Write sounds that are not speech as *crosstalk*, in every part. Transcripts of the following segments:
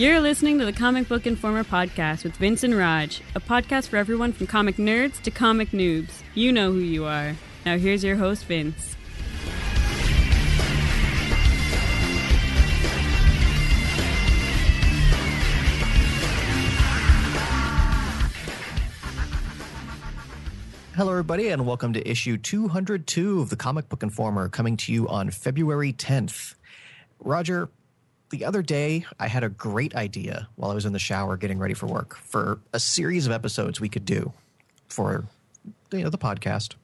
You're listening to the Comic Book Informer podcast with Vince and Raj, a podcast for everyone from comic nerds to comic noobs. You know who you are. Now here's your host, Vince. Hello, everybody, and welcome to issue 202 of the Comic Book Informer, coming to you on February 10th. Roger, the other day I had a great idea while I was in the shower getting ready for work for a series of episodes we could do for you know the podcast.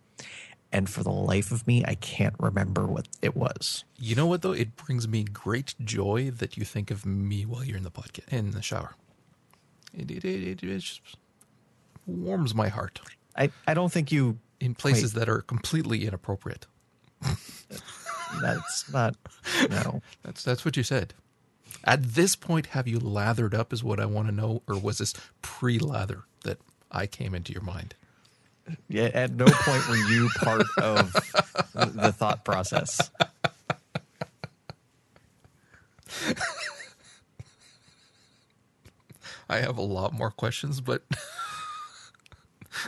And for the life of me, I can't remember what it was. You know what though? It brings me great joy that you think of me while you're in the podcast in the shower. It it it, it just warms my heart I, I don't think you in places that are completely inappropriate. *laughs* that's not no. That's that's what you said. At this point, have you lathered up? Is what I want to know, or was this pre-lather that I came into your mind? Yeah, at no point were you part of the thought process. I have a lot more questions, but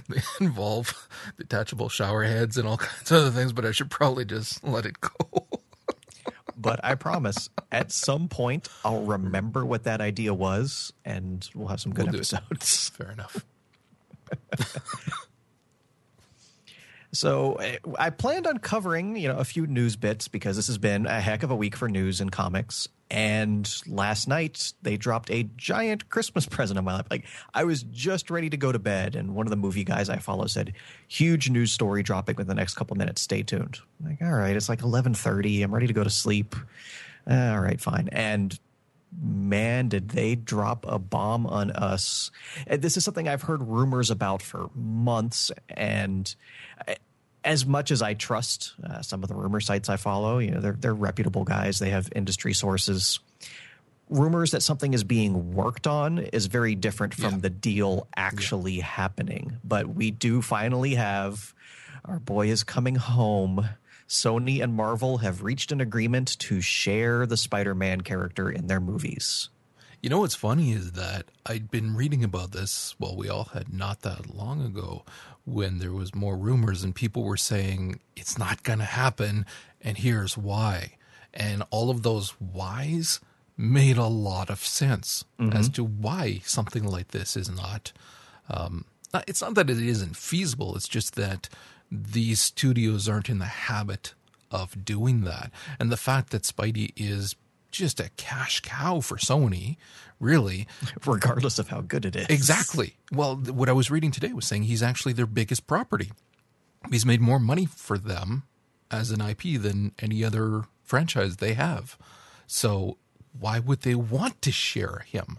they involve detachable shower heads and all kinds of other things, but I should probably just let it go. But I promise at some point I'll remember what that idea was and we'll have some good We'll episodes. Fair enough. *laughs* So eh, I planned on covering, you know, a few news bits because this has been a heck of a week for news and comics. And last night they dropped a giant Christmas *laughs* present on my lap. Like I was just ready to go to bed, and one of the movie guys I follow said, "Huge news story dropping within the next couple minutes. Stay tuned." I'm like, all right, it's like eleven thirty. I'm ready to go to sleep. Uh, all right, fine. And man, did they drop a bomb on us. And This is something I've heard rumors about for months. And as much as I trust uh, some of the rumor sites I follow, you know, they're, they're reputable guys, they have industry sources. Rumors that something is being worked on is very different from Yeah. the deal actually happening. But we do finally have our boy is coming home. Sony and Marvel have reached an agreement to share the Spider Man character in their movies. You know what's funny is that I'd been reading about this, well, we all had not that long ago when there was more rumors and people were saying it's not going to happen and here's why. And all of those whys made a lot of sense as to why something like this is not um, not- it's not that it isn't feasible, it's just that these studios aren't in the habit of doing that. And the fact that Spidey is just a cash cow for Sony, really. *laughs* regardless of how good it is. Exactly. Well, what I was reading today was saying he's actually their biggest property. He's made more money for them as an IP than any other franchise they have. So why would they want to share him?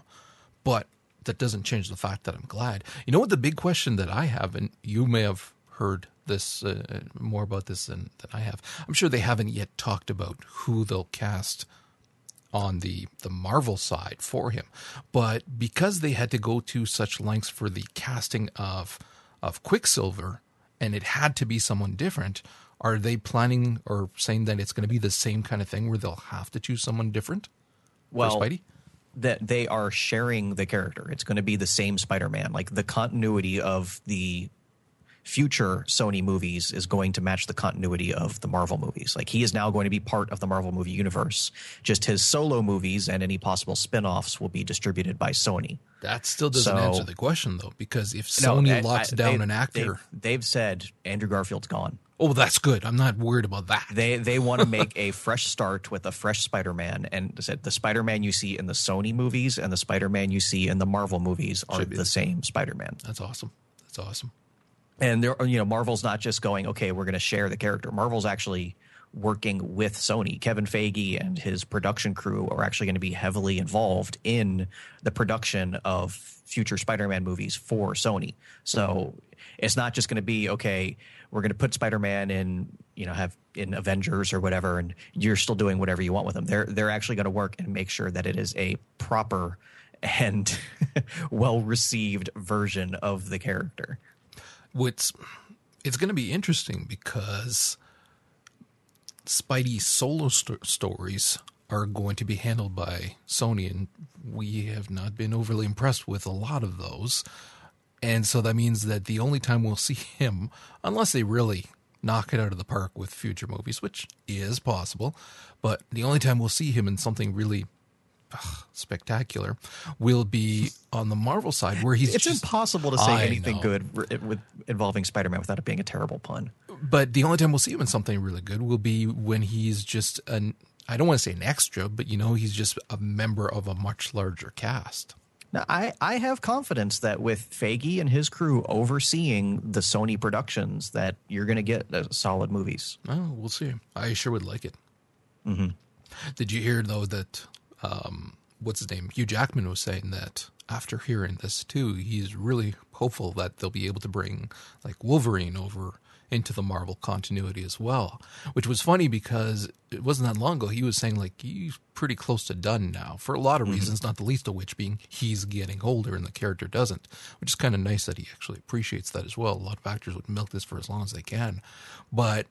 But that doesn't change the fact that I'm glad. You know what the big question that I have, and you may have heard this uh, more about this than, than I have. I'm sure they haven't yet talked about who they'll cast on the the Marvel side for him. But because they had to go to such lengths for the casting of of Quicksilver and it had to be someone different, are they planning or saying that it's going to be the same kind of thing where they'll have to choose someone different Well, for Spidey? that they are sharing the character. It's going to be the same Spider-Man. Like the continuity of the future Sony movies is going to match the continuity of the Marvel movies. Like he is now going to be part of the Marvel movie universe. Just his solo movies and any possible spin-offs will be distributed by Sony. That still doesn't So- answer the question though, because if No, Sony I- locks I- down they- an actor, They've, they've said Andrew Garfield's gone. oh, that's good. I'm not worried about that. They they want to *laughs* make a fresh start with a fresh Spider-Man, and said the Spider-Man you see in the Sony movies and the Spider-Man you see in the Marvel movies are Should be the the- same Spider-Man. That's awesome. That's awesome. And there, you know, Marvel's not just going, okay, we're going to share the character. Marvel's actually working with Sony. Kevin Feige and his production crew are actually going to be heavily involved in the production of future Spider-Man movies for Sony. So it's not just going to be okay. We're going to put Spider-Man in, you know, have in Avengers or whatever, and you're still doing whatever you want with them. They're they're actually going to work and make sure that it is a proper and *laughs* well received version of the character. What's it's going to be interesting because Spidey solo sto- stories are going to be handled by Sony, and we have not been overly impressed with a lot of those. And so that means that the only time we'll see *laughs* him, unless they really knock it out of the park with future movies, which is possible, but the only time we'll see him in something really ugh, spectacular will be on the Marvel side, where he's It's just, impossible to say I anything know. good with involving Spider-Man without it being a terrible pun. But the only time we'll see him in something really good will be when he's just an I don't want to say an extra, but you know, he's just a member of a much larger cast. Now, I, I have confidence that with Feige and his crew overseeing the Sony productions, that you're going to get uh, solid movies. Oh, we'll see. I sure would like it. Mm-hmm. Did you hear though that um, what's his name? Hugh Jackman was saying that after hearing this too, he's really hopeful that they'll be able to bring like Wolverine over into the Marvel continuity as well. Which was funny because it wasn't that long ago he was saying like he's pretty close to done now for a lot of reasons, not the least of which being he's getting older and the character doesn't. Which is kind of nice that he actually appreciates that as well. A lot of actors would milk this for as long as they can, but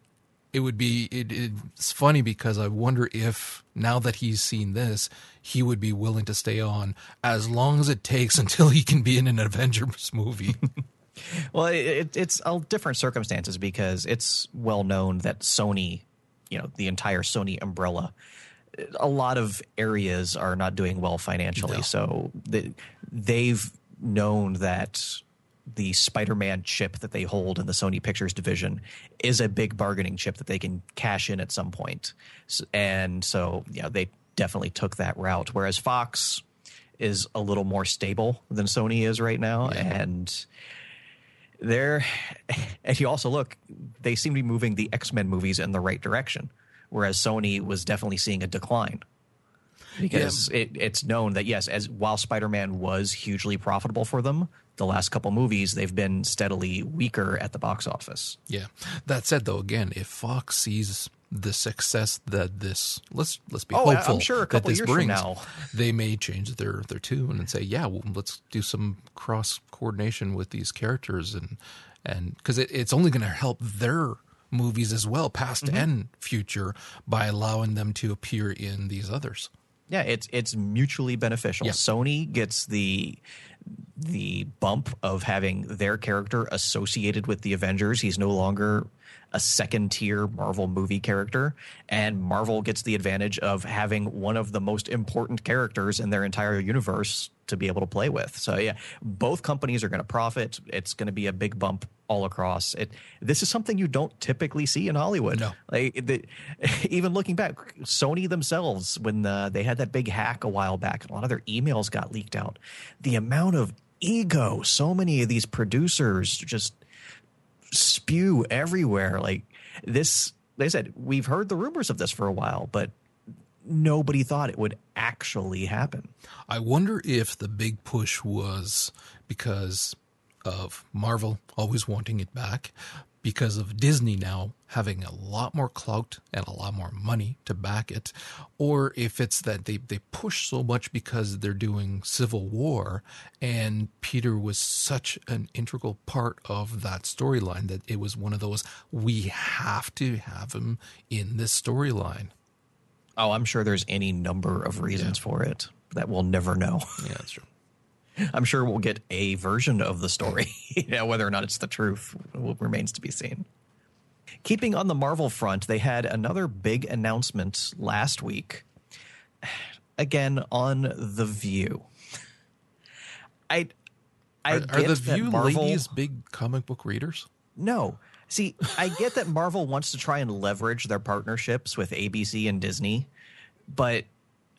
it would be it, it's funny because I wonder if now that he's seen this, he would be willing to stay on as long as it takes *laughs* until he can be in an Avengers movie. *laughs* Well, it, it, it's all different circumstances because it's well known that Sony, you know, the entire Sony umbrella, a lot of areas are not doing well financially. No. So the, they've known that the Spider-Man chip that they hold in the Sony Pictures division is a big bargaining chip that they can cash in at some point. S- And so, yeah, they definitely took that route. Whereas Fox is a little more stable than Sony is right now, and they're and you also look they seem to be moving the x-men movies in the right direction whereas sony was definitely seeing a decline because it, it's known that yes as while spider-man was hugely profitable for them the last couple movies they've been steadily weaker at the box office yeah. That said, though, again, if Fox sees the success that this let's let's be Oh, I- I'm hopeful sure a that couple this years from now. they may change their their tune and say, yeah, well, let's do some cross coordination with these characters and and because it, it's only going to help their movies as well, past Mm-hmm. and future, by allowing them to appear in these others. Yeah, it's it's mutually beneficial. Yeah. Sony gets the the bump of having their character associated with the Avengers. He's no longer a second tier Marvel movie character, and Marvel gets the advantage of having one of the most important characters in their entire universe to be able to play with. So yeah, both companies are going to profit. It's going to be a big bump all across. It this is something you don't typically see in Hollywood. No. Like the, *laughs* even looking back, Sony themselves, when uh, they had that big hack a while back, a lot of their emails got leaked out. The amount of ego so many of these producers just spew everywhere. Like this, they said we've heard the rumors of this for a while, but nobody thought it would actually happen. I wonder if the big push was because of Marvel always wanting it back, because of Disney now having a lot more clout and a lot more money to back it, or if it's that they, they push so much because they're doing Civil War and Peter was such an integral part of that storyline that it was one of those we have to have him in this storyline. Oh, I'm sure there's any number of reasons for it that we'll never know. Yeah, that's true. *laughs* I'm sure we'll get a version of the story. *laughs* you know, whether or not it's the truth remains to be seen. Keeping on the Marvel front, they had another big announcement last week. *sighs* Again on The View. I I Are, are the View Marvel, ladies big comic book readers? No. See, I get that Marvel wants to try and leverage their partnerships with ABC and Disney, but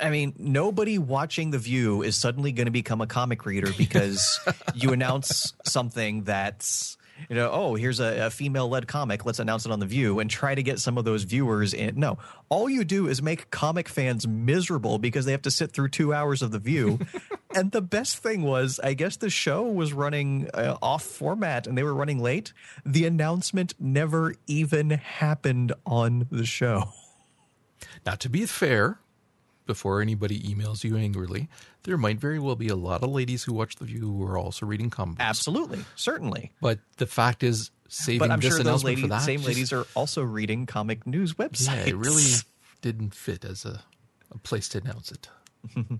I mean, nobody watching The View is suddenly going to become a comic reader because *laughs* you announce something that's, you know, oh, here's a, a female led comic. Let's announce it on The View and try to get some of those viewers in. No, all you do is make comic fans miserable because they have to sit through two hours of The View. *laughs* and the best thing was, I guess the show was running uh, off format and they were running late. The announcement never even happened on the show. Now, to be fair, before anybody emails you angrily, there might very well be a lot of ladies who watch The View who are also reading comic books. Absolutely, certainly. But the fact is, saving But I'm this sure those announcement ladies, for that, same just- ladies are also reading comic news websites. yeah, it really didn't fit as a a place to announce it. *laughs*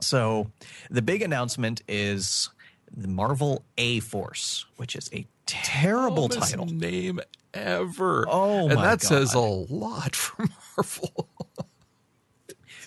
So the big announcement is the Marvel A Force, which is a terrible Dumbest title. name ever. Oh, and that says a lot *laughs* for Marvel.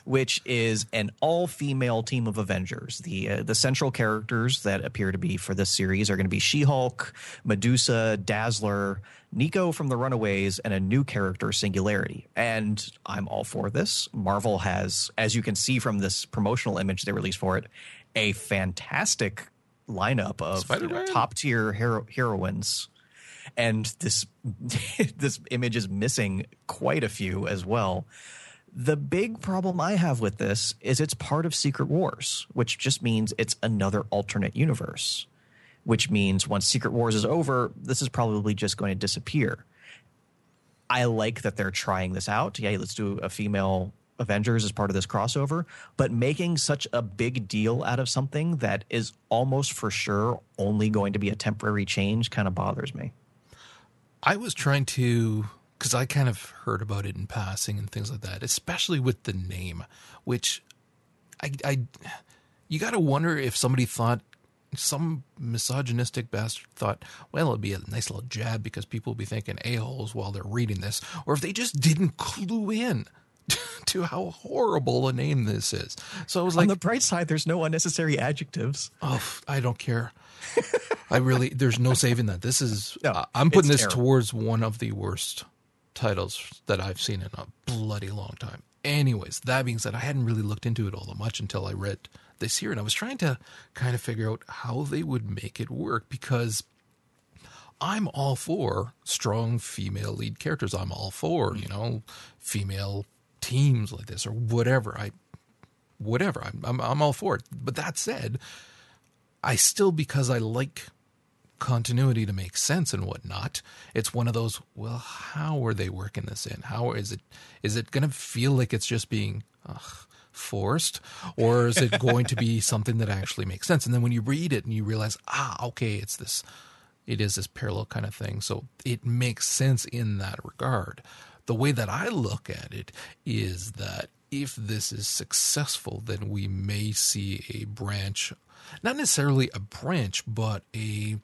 Which is an all-female team of Avengers. The uh, the central characters that appear to be for this series are going to be She-Hulk, Medusa, Dazzler, Nico from the Runaways, and a new character, Singularity. And I'm all for this. Marvel has, as you can see from this promotional image they released for it, a fantastic lineup of you know, top-tier hero- heroines. And this *laughs* this image is missing quite a few as well. The big problem I have with this is it's part of Secret Wars, which just means it's another alternate universe, which means once Secret Wars is over, this is probably just going to disappear. I like that they're trying this out. Yeah, let's do a female Avengers as part of this crossover, but making such a big deal out of something that is almost for sure only going to be a temporary change kind of bothers me. I was trying to because I kind of heard about it in passing and things like that, especially with the name, which I, I you got to wonder if somebody thought some misogynistic bastard thought, well, it'll be a nice little jab because people will be thinking a holes while they're reading this, or if they just didn't clue in *laughs* to how horrible a name this is. So it was like, On the bright side, there's no unnecessary adjectives. Oh, I don't care. I really, there's no saving that. This is, *laughs* No, I- I'm putting this terrible. towards one of the worst titles that I've seen in a bloody long time. Anyways, that being said, I hadn't really looked into it all that much until I read this here, and I was trying to kind of figure out how they would make it work because I'm all for strong female lead characters. I'm all for, you know, female teams like this or whatever. I, whatever. I'm, I'm, I'm all for it. But that said, I still, because I like continuity to make sense and whatnot, it's one of those, well, how are they working this in? How is it, is it going to feel like it's just being ugh, forced or is it going to be *laughs* something that actually makes sense? And then when you read it and you realize, ah, okay, it's this, it is this parallel kind of thing. So it makes sense in that regard. The way that I look at it is that if this is successful, then we may see a branch, not necessarily a branch, but a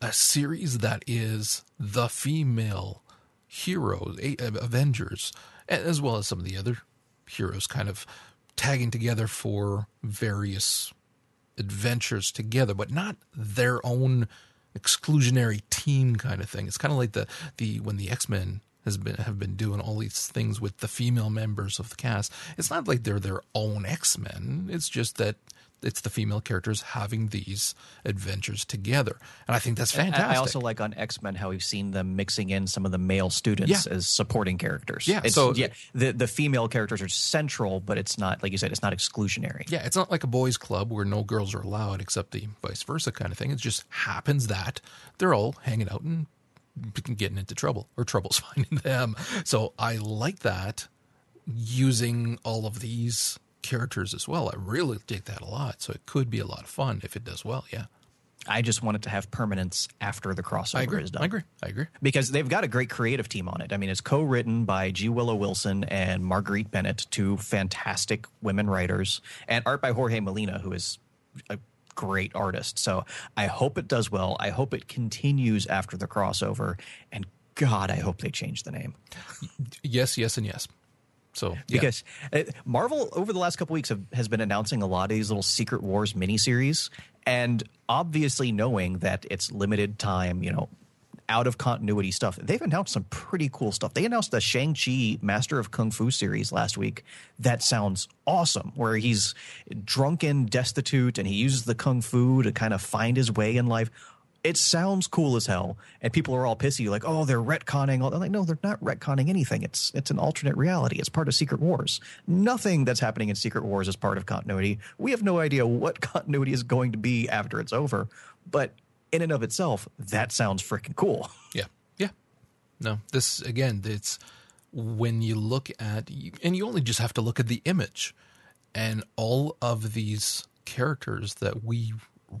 a series that is the female heroes, uh, Avengers, as well as some of the other heroes kind of tagging together for various adventures together, but not their own exclusionary team kind of thing. It's kind of like the the when the X Men has been have been doing all these things with the female members of the cast. It's not like they're their own X Men. It's just that it's the female characters having these adventures together, and I think that's fantastic. I also like on X Men how we've seen them mixing in some of the male students Yeah. as supporting characters. Yeah, it's, so- yeah, the the female characters are central, but it's not like you said, it's not exclusionary. Yeah, it's not like a boys' club where no girls are allowed except the vice versa kind of thing. It just happens that they're all hanging out and getting into trouble, or trouble's *laughs* finding them. So I like that using all of these characters as well. I really dig that a lot. So it could be a lot of fun if it does well. Yeah, I just want it to have permanence after the crossover is done. I agree. I agree. because they've got a great creative team on it. I mean, it's co-written by G. Willow Wilson and Marguerite Bennett, two fantastic women writers, and art by Jorge Molina, who is a great artist. So I hope it does well. I hope it continues after the crossover, and God, I hope they change the name Yes, yes, and yes. So yeah. because uh, Marvel over the last couple weeks have, has been announcing a lot of these little Secret Wars miniseries, and obviously knowing that it's limited time, you know, out of continuity stuff, they've announced some pretty cool stuff. They announced the Shang Chi Master of Kung Fu series last week. That sounds awesome, where he's drunken, destitute, and he uses the kung fu to kind of find his way in life. It sounds cool as hell, and people are all pissy, like, "Oh, they're retconning." All I'm like, no, they're not retconning anything. It's it's an alternate reality. It's part of Secret Wars. Nothing that's happening in Secret Wars is part of continuity. We have no idea what *laughs* continuity is going to be after it's over, but in and of itself, that sounds freaking cool. *laughs* Yeah. Yeah. No, this again, it's when you look at, and you only just have to look at the image and all of these characters that we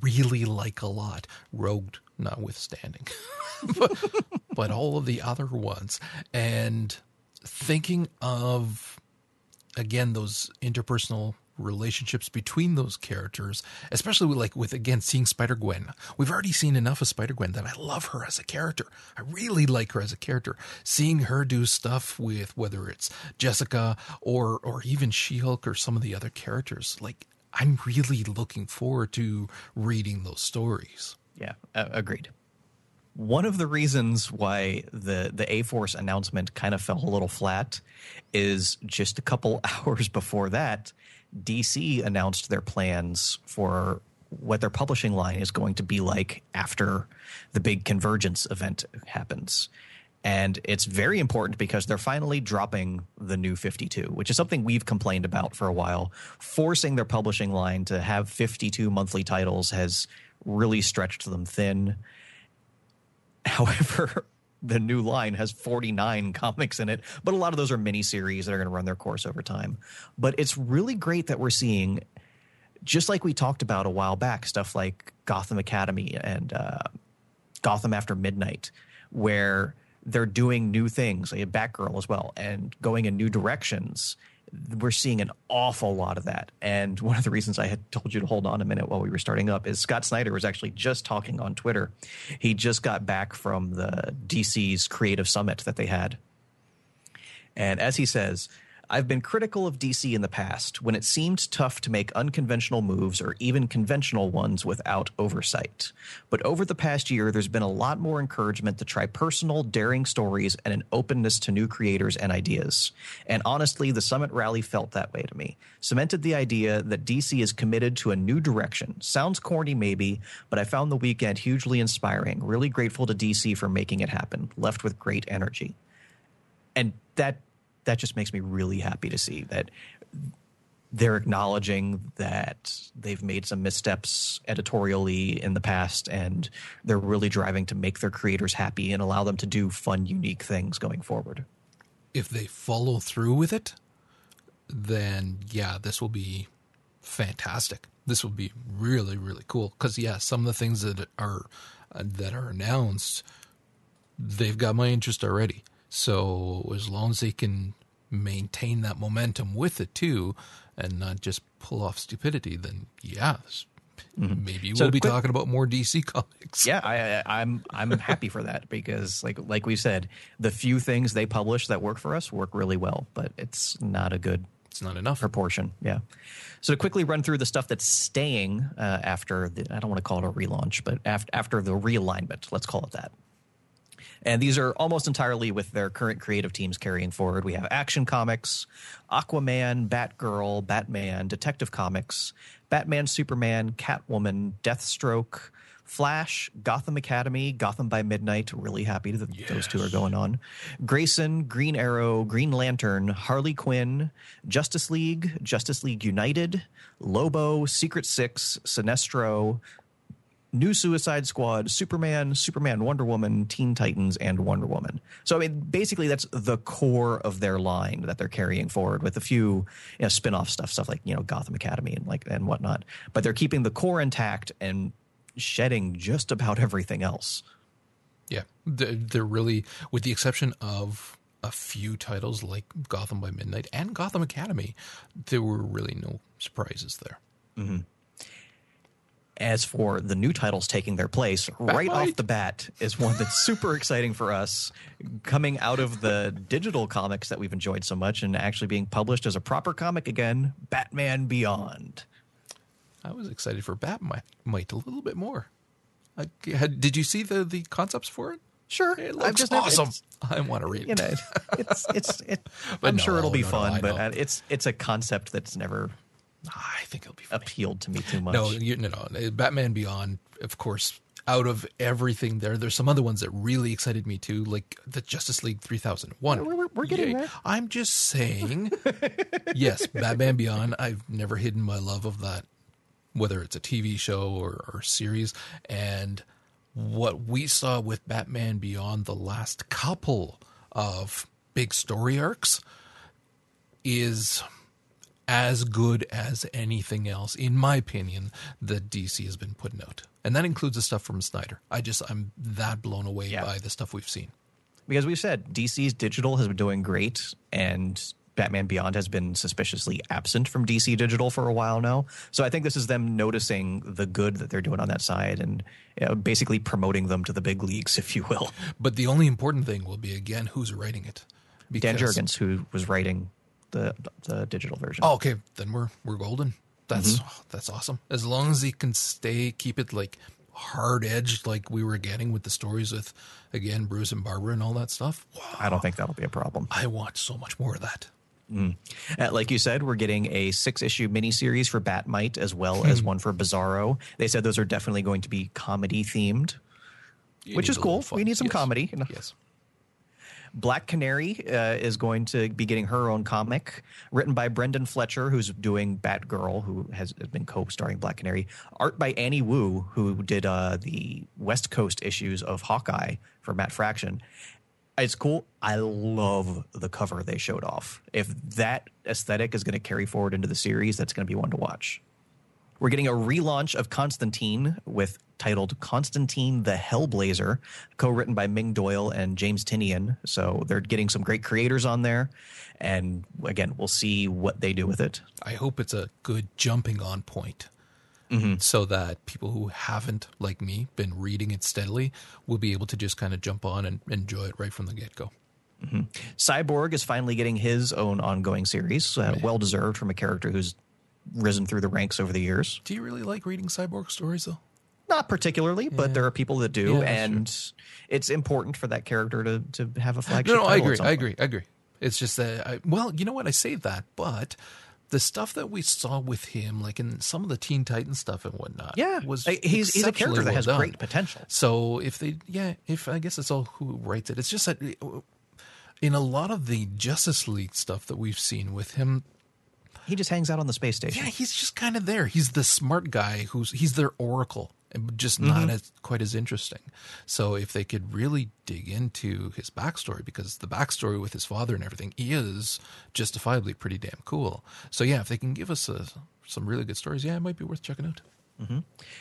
really like a lot, Rogue notwithstanding, *laughs* but, but all of the other ones. And thinking of again those interpersonal relationships between those characters, especially with like with again seeing Spider Gwen. We've already seen enough of Spider Gwen that I love her as a character. I really like her as a character. Seeing her do stuff with whether it's Jessica or or even She Hulk or some of the other characters, like I'm really looking forward to reading those stories. Yeah, uh, agreed. One of the reasons why the the A Force announcement kind of fell a little flat is just a couple *laughs* hours before that, DC announced their plans for what their publishing line is going to be like after the big convergence event happens. And it's very important because they're finally dropping the new 52, which is something we've complained about for a while. Forcing their publishing line to have 52 monthly titles has really stretched them thin. *laughs* However, the new line has 49 *laughs* comics in it, but a lot of those are miniseries that are going to run their course over time. But it's really great that we're seeing, just like we talked about a while back, stuff like Gotham Academy and uh, Gotham After Midnight, where they're doing new things, like Batgirl as well, and going in new directions we're seeing an awful lot of that. And one of the reasons I had told you to hold on a minute while we were starting up is Scott Snyder was actually just talking on Twitter. He just got back from the DC's creative summit that they had. And as he says, I've been critical of DC in the past when it seemed tough to make unconventional moves or even conventional ones without oversight. But over the past year, there's been a lot more encouragement to try personal, daring stories and an openness to new creators and ideas. And honestly, the Summit Rally felt that way to me. Cemented the idea that DC is committed to a new direction. Sounds corny, maybe, but I found the weekend hugely inspiring. Really grateful to DC for making it happen. Left with great energy. And that that just makes me really happy to see that they're acknowledging that they've made some missteps editorially in the past and they're really driving to make their creators happy and allow them to do fun unique things going forward. If they follow through with it then yeah this will be fantastic. This will be really really cool. Because yeah some of the things that are uh, that are announced they've got my interest already. So as long as they can maintain that momentum with it too, and not just pull off stupidity, then yeah, mm-hmm. maybe so we'll be quick, talking about more DC comics. Yeah, I, I'm I'm happy for that because like like we said, the few things they publish that work for us work really well, but it's not a good it's not enough proportion. Yeah. So to quickly run through the stuff that's staying uh, after the, I don't want to call it a relaunch, but after after the realignment, let's call it that. And these are almost entirely with their current creative teams carrying forward. We have Action Comics, Aquaman, Batgirl, Batman, Detective Comics, Batman, Superman, Catwoman, Deathstroke, Flash, Gotham Academy, Gotham by Midnight. Really happy that yes. those two are going on. Grayson, Green Arrow, Green Lantern, Harley Quinn, Justice League, Justice League United, Lobo, Secret Six, Sinestro, New Suicide Squad, Superman, Superman, Wonder Woman, Teen Titans, and Wonder Woman. So I mean, basically, that's the core of their line that they're carrying forward, with a few you know, spin-off stuff, stuff like you know Gotham Academy and like and whatnot. But they're keeping the core intact and shedding just about everything else. Yeah, they're really, with the exception of a few titles like Gotham by Midnight and Gotham Academy, there were really no surprises there. Mm-hmm. As for the new titles taking their place, Bat right off the bat is one that's *laughs* super exciting for us, coming out of the digital comics that we've enjoyed so much and actually being published as a proper comic again Batman Beyond. I was excited for Bat-Mite a little bit more. I, had, did you see the, the concepts for it? Sure, it looks just, awesome. I want to read it. You know, it's it's. It, *laughs* I'm no, sure it'll be no, fun, no, but it's it's a concept that's never I think it'll be funny. appealed to me too much. No, you, no, no. Uh, Batman Beyond, of course. Out of everything there, there's some other ones that really excited me too, like the Justice League 3001. We're, we're, we're getting there. I'm just saying. *laughs* yes, Batman Beyond. I've never hidden my love of that, whether it's a TV show or, or series. And what we saw with Batman Beyond the last couple of big story arcs is as good as anything else, in my opinion, that DC has been putting out. And that includes the stuff from Snyder. I just, I'm that blown away yeah. by the stuff we've seen. Because we've said DC's digital has been doing great and Batman Beyond has been suspiciously absent from DC Digital for a while now. So I think this is them noticing the good that they're doing on that side and you know, basically promoting them to the big leagues, *laughs* if you will. But the only important thing will be again who's writing it. Dan Because- Jurgens, who was writing the the digital version. Oh, okay, then we're we're golden. That's Mm-hmm. oh, that's awesome. As long as he can stay, keep it like hard edged, like we were getting with the stories with again Bruce and Barbara and all that stuff. Wow, I don't think that'll be a problem. I want so much more of that. Uh, like you said, we're getting a six issue miniseries for Batmite as well as one for Bizarro. They said those are definitely going to be comedy themed. Which is cool. fun. We need some Yes. comedy. Yes. Black Canary uh, is going to be getting her own comic, written by Brenden Fletcher, who's doing Batgirl, who has been co-starring Black Canary. Art by Annie Wu, who did uh, the West Coast issues of Hawkeye for Matt Fraction. It's cool. I love the cover they showed off. If that aesthetic is going to carry forward into the series, that's going to be one to watch. We're getting a relaunch of Constantine with titled Constantine the Hellblazer, co-written by Ming Doyle and James Tynion. So they're getting some great creators on there, and again, we'll see what they do with it. I hope it's a good jumping on point. Mm-hmm. So that people who haven't, like me, been reading it steadily will be able to just kind of jump on and enjoy it right from the get go. Cyborg is finally getting his own ongoing series, uh, well deserved from a character who's risen through the ranks over the years. Do you really like reading cyborg stories though? Not particularly, but there are people that do, Yeah, and it's important for that character to to have a flagship. No, no, I agree. I agree. I agree. It's just that, I, well, you know what? I say that, but the stuff that we saw with him, like in some of the Teen Titan stuff and whatnot, Yeah, was he's he's a character that has done. great potential. So if they, yeah, if I guess it's all who writes it. It's just that uh, in a lot of the Justice League stuff that we've seen with him, He just hangs out on the space station. yeah, he's just kind of there. He's the smart guy who's he's their oracle, just not mm-hmm. as quite as interesting. So if they could really dig into his backstory, because the backstory with his father and everything is justifiably pretty damn cool. So yeah, if they can give us a, some really good stories, yeah, it might be worth checking out.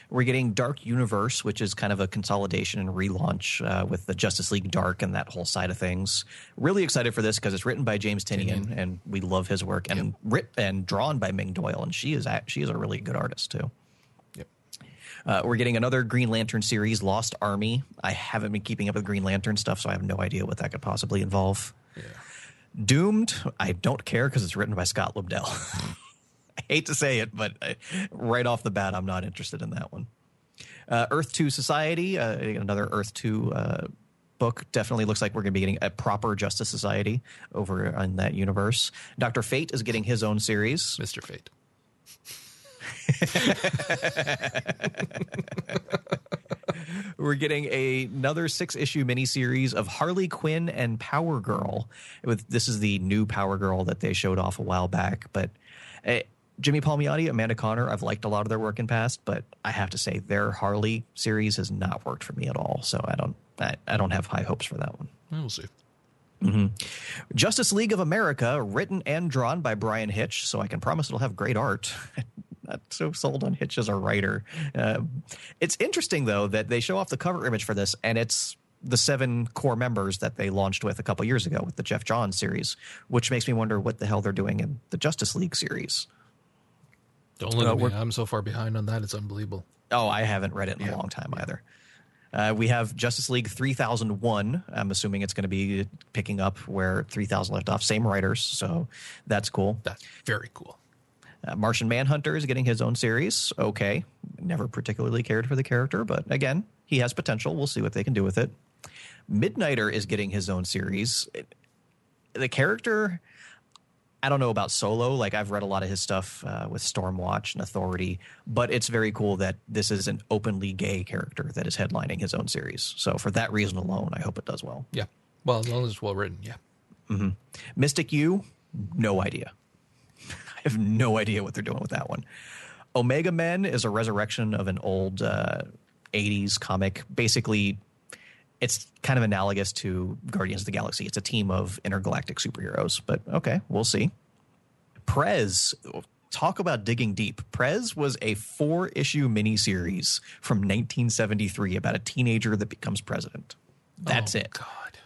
We're getting Dark Universe, which is kind of a consolidation and relaunch uh, with the Justice League Dark and that whole side of things. Really excited for this because it's written by James Tynion, and we love his work, and writ and drawn by Ming Doyle, and she is a, she is a really good artist too. Yep. Uh, we're getting another Green Lantern series, Lost Army. I haven't been keeping up with Green Lantern stuff, so I have no idea what that could possibly involve. Doomed, I don't care because it's written by Scott Lobdell. *laughs* I *laughs* hate to say it, but uh, right off the bat, I'm not interested in that one. Uh, Earth 2 Society, uh, another Earth 2 uh, book. Definitely looks like we're going to be getting a proper Justice Society over in that universe. Dr. Fate is getting his own series. Mister Fate. *laughs* We're getting a, another six issue miniseries of Harley Quinn and Power Girl. With this is the new Power Girl that they showed off a while back. But uh, Jimmy Palmiotti, Amanda Conner, I've liked a lot of their work in past, but I have to say their Harley series has not worked for me at all. So I don't I, I don't have high hopes for that one. We'll see. Justice League of America, written and drawn by Bryan Hitch, so I can promise it'll have great art. *laughs* Not so sold on Hitch as a writer. Uh, it's interesting though that they show off the cover image for this, and it's the seven core members that they launched with a couple years ago with the Geoff Johns series, which makes me wonder what the hell they're doing in the Justice League series. Don't look Uh, at me. I'm so far behind on that. It's unbelievable. Oh, I haven't read it in a long time either. Uh, we have Justice League 3001. I'm assuming it's going to be picking up where 3000 left off. Same writers, so that's cool. That's very cool. Uh, Martian Manhunter is getting his own series. Okay. Never particularly cared for the character, but again, he has potential. We'll see what they can do with it. Midnighter is getting his own series. The character, I don't know about Solo. Like, I've read a lot of his stuff uh, with Stormwatch and Authority, but it's very cool that this is an openly gay character that is headlining his own series. So, for that reason alone, I hope it does well. Yeah. Well, as long as it's well written. Yeah. Mystic U, no idea. *laughs* I have no idea what they're doing with that one. Omega Men is a resurrection of an old uh, 80s comic. Basically, it's kind of analogous to Guardians of the Galaxy. It's a team of intergalactic superheroes, but okay, we'll see. Prez, talk about digging deep. Prez was a four issue miniseries from 1973 about a teenager that becomes president. That's Oh, it God.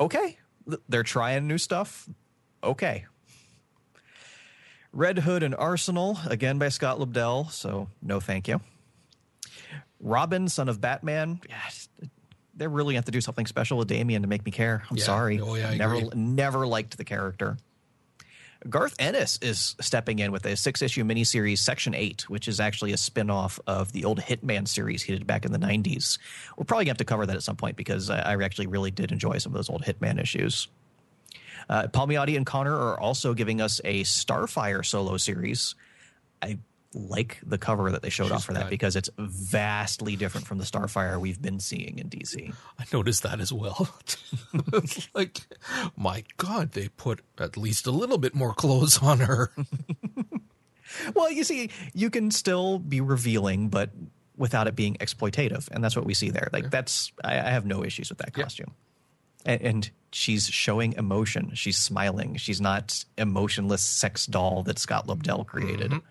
okay, they're trying new stuff. okay. Red Hood and Arsenal, again by Scott Lobdell, so no thank you. Robin, son of Batman, yeah, they really have to do something special with Damian to make me care. I'm Yeah. sorry. Oh, yeah, I never agree. never liked the character. Garth Ennis is stepping in with a six issue miniseries, Section 8, which is actually a spin off of the old Hitman series he did back in the 90s. We're probably going to have to cover that at some point because I, I actually really did enjoy some of those old Hitman issues. Uh, Palmiotti and Conner are also giving us a Starfire solo series. I like the cover that they showed off for that because it's vastly different from the Starfire we've been seeing in DC. I noticed that as well. it's *laughs* like, my God, they put at least a little bit more clothes on her. *laughs* Well, you see, you can still be revealing, but without it being exploitative, and that's what we see there. Like that's, I, I have no issues with that Yeah. costume, and, and she's showing emotion. She's smiling. She's not emotionless sex doll that Scott Lobdell created. Mm-hmm.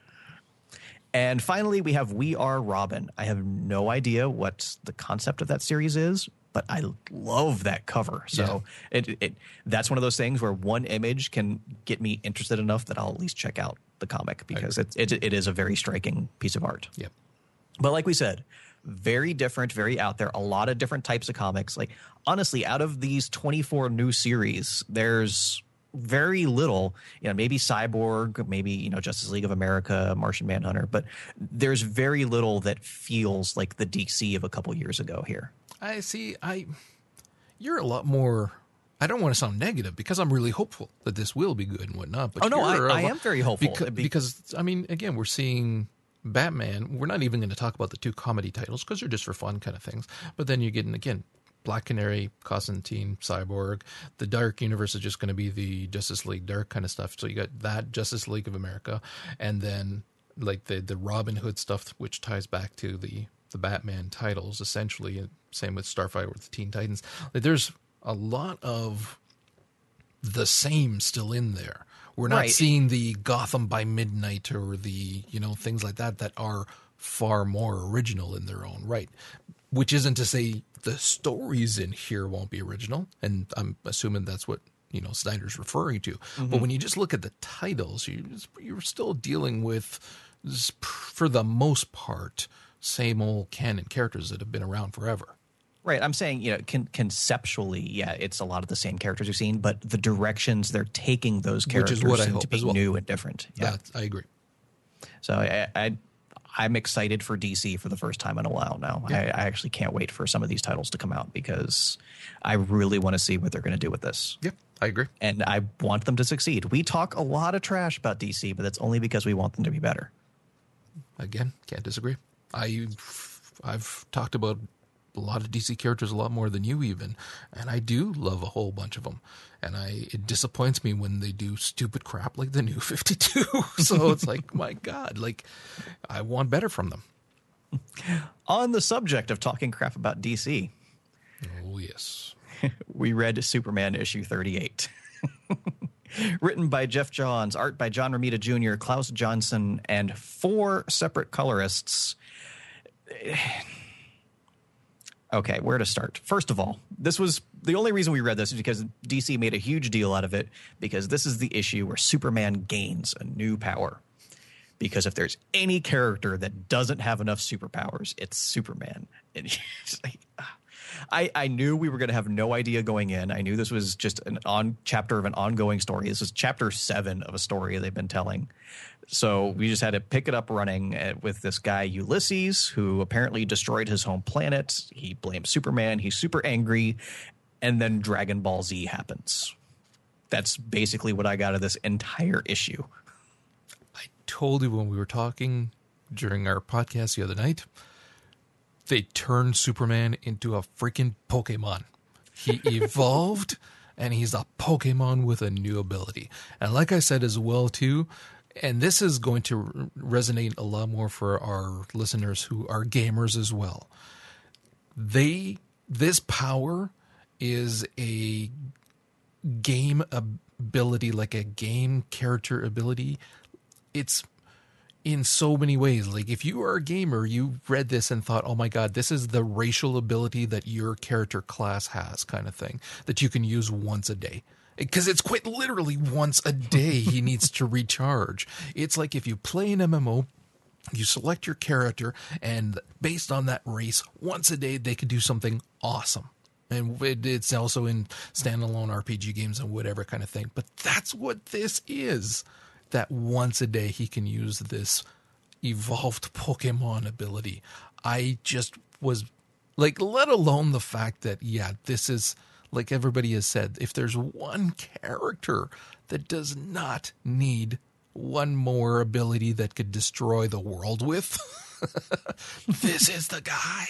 And finally, we have We Are Robin. I have no idea what the concept of that series is, but I love that cover. So it, it that's one of those things where one image can get me interested enough that I'll at least check out the comic because it, it, it is a very striking piece of art. yep. But like we said, very different, very out there. A lot of different types of comics. Like honestly, out of these 24 new series, there's very little, you know, maybe Cyborg, maybe, you know, Justice League of America, Martian Manhunter, but there's very little that feels like the DC of a couple years ago here. I see. I, you're a lot more. I don't want to sound negative because I'm really hopeful that this will be good and whatnot. But Oh, no, I- I am very hopeful. because, be- because I mean, again, we're seeing Batman. We're not even going to talk about the two comedy titles because they're just for fun kind of things. But then you're getting again Black Canary, Constantine, Cyborg. The Dark Universe is just going to be the Justice League Dark kind of stuff. So you got that Justice League of America, and then like the the Robin Hood stuff, which ties back to the the Batman titles essentially. Same with Starfire with the Teen Titans. Like there's a lot of the same still in there. We're not Right. seeing the Gotham by Midnight or the, you know, things like that that are far more original in their own right. Which isn't to say the stories in here won't be original, and I'm assuming that's what you know Snyder's referring to. But mm-hmm. when you just look at the titles, you you're still dealing with, for the most part, same old canon characters that have been around forever. Right. I'm saying, you know, con- conceptually, yeah, it's a lot of the same characters we've seen, but the directions they're taking those Which characters is what I seem hope to be well. new and different. Yeah. That I agree. So I, I I'm excited for DC for the first time in a while now. I, I actually can't wait for some of these titles to come out because I really want to see what they're going to do with this. Yep, I agree. And I want them to succeed. We talk a lot of trash about DC, but that's only because we want them to be better. again can't disagree i i've talked about a lot of dc characters a lot more than you even and i do love a whole bunch of them and i it disappoints me when they do stupid crap like the new *laughs* 52 *laughs* so it's like *laughs* my god like i want better from them On the subject of talking crap about DC, oh yes we read Superman issue 38. Written by Geoff Johns, art by John Romita Jr., Klaus Janson, and four separate colorists. *sighs* *sighs* Okay, where to start? First of all, this was the only reason we read this is because DC made a huge deal out of it because this is the issue where Superman gains a new power. Because if there's any character that doesn't have enough superpowers, it's Superman. And *laughs* like, ah. I, I knew we were going to have no idea going in. I knew this was just an on chapter of an ongoing story. This is chapter seven of a story they've been telling. So we just had to pick it up running uh, with this guy Ulysses, who apparently destroyed his home planet. He blames Superman. He's super angry, and then Dragon Ball Z happens. That's basically what I got of this entire issue. i told you when we were talking during our podcast the other night they turned Superman into a freaking Pokemon. He *laughs* evolved and he's a Pokemon with a new ability. And like I said as well too, and this is going to resonate a lot more for our listeners who are gamers as well. They this power is a game ability like a game character ability. It's in so many ways. Like if you are a gamer, you read this and thought, "Oh my god, this is the racial ability that your character class has," kind of thing that you can use once a day. because it's quite literally once a day he *laughs* needs to recharge. It's like if you play an MMO, you select your character, and based on that race, once a day they can do something awesome. And it's also in standalone RPG games and whatever kind of thing. But that's what this is. That once a day he can use this evolved Pokemon ability. I just was like, let alone the fact that, yeah, this is like everybody has said, if there's one character that does not need one more ability that could destroy the world with, *laughs* this is the guy.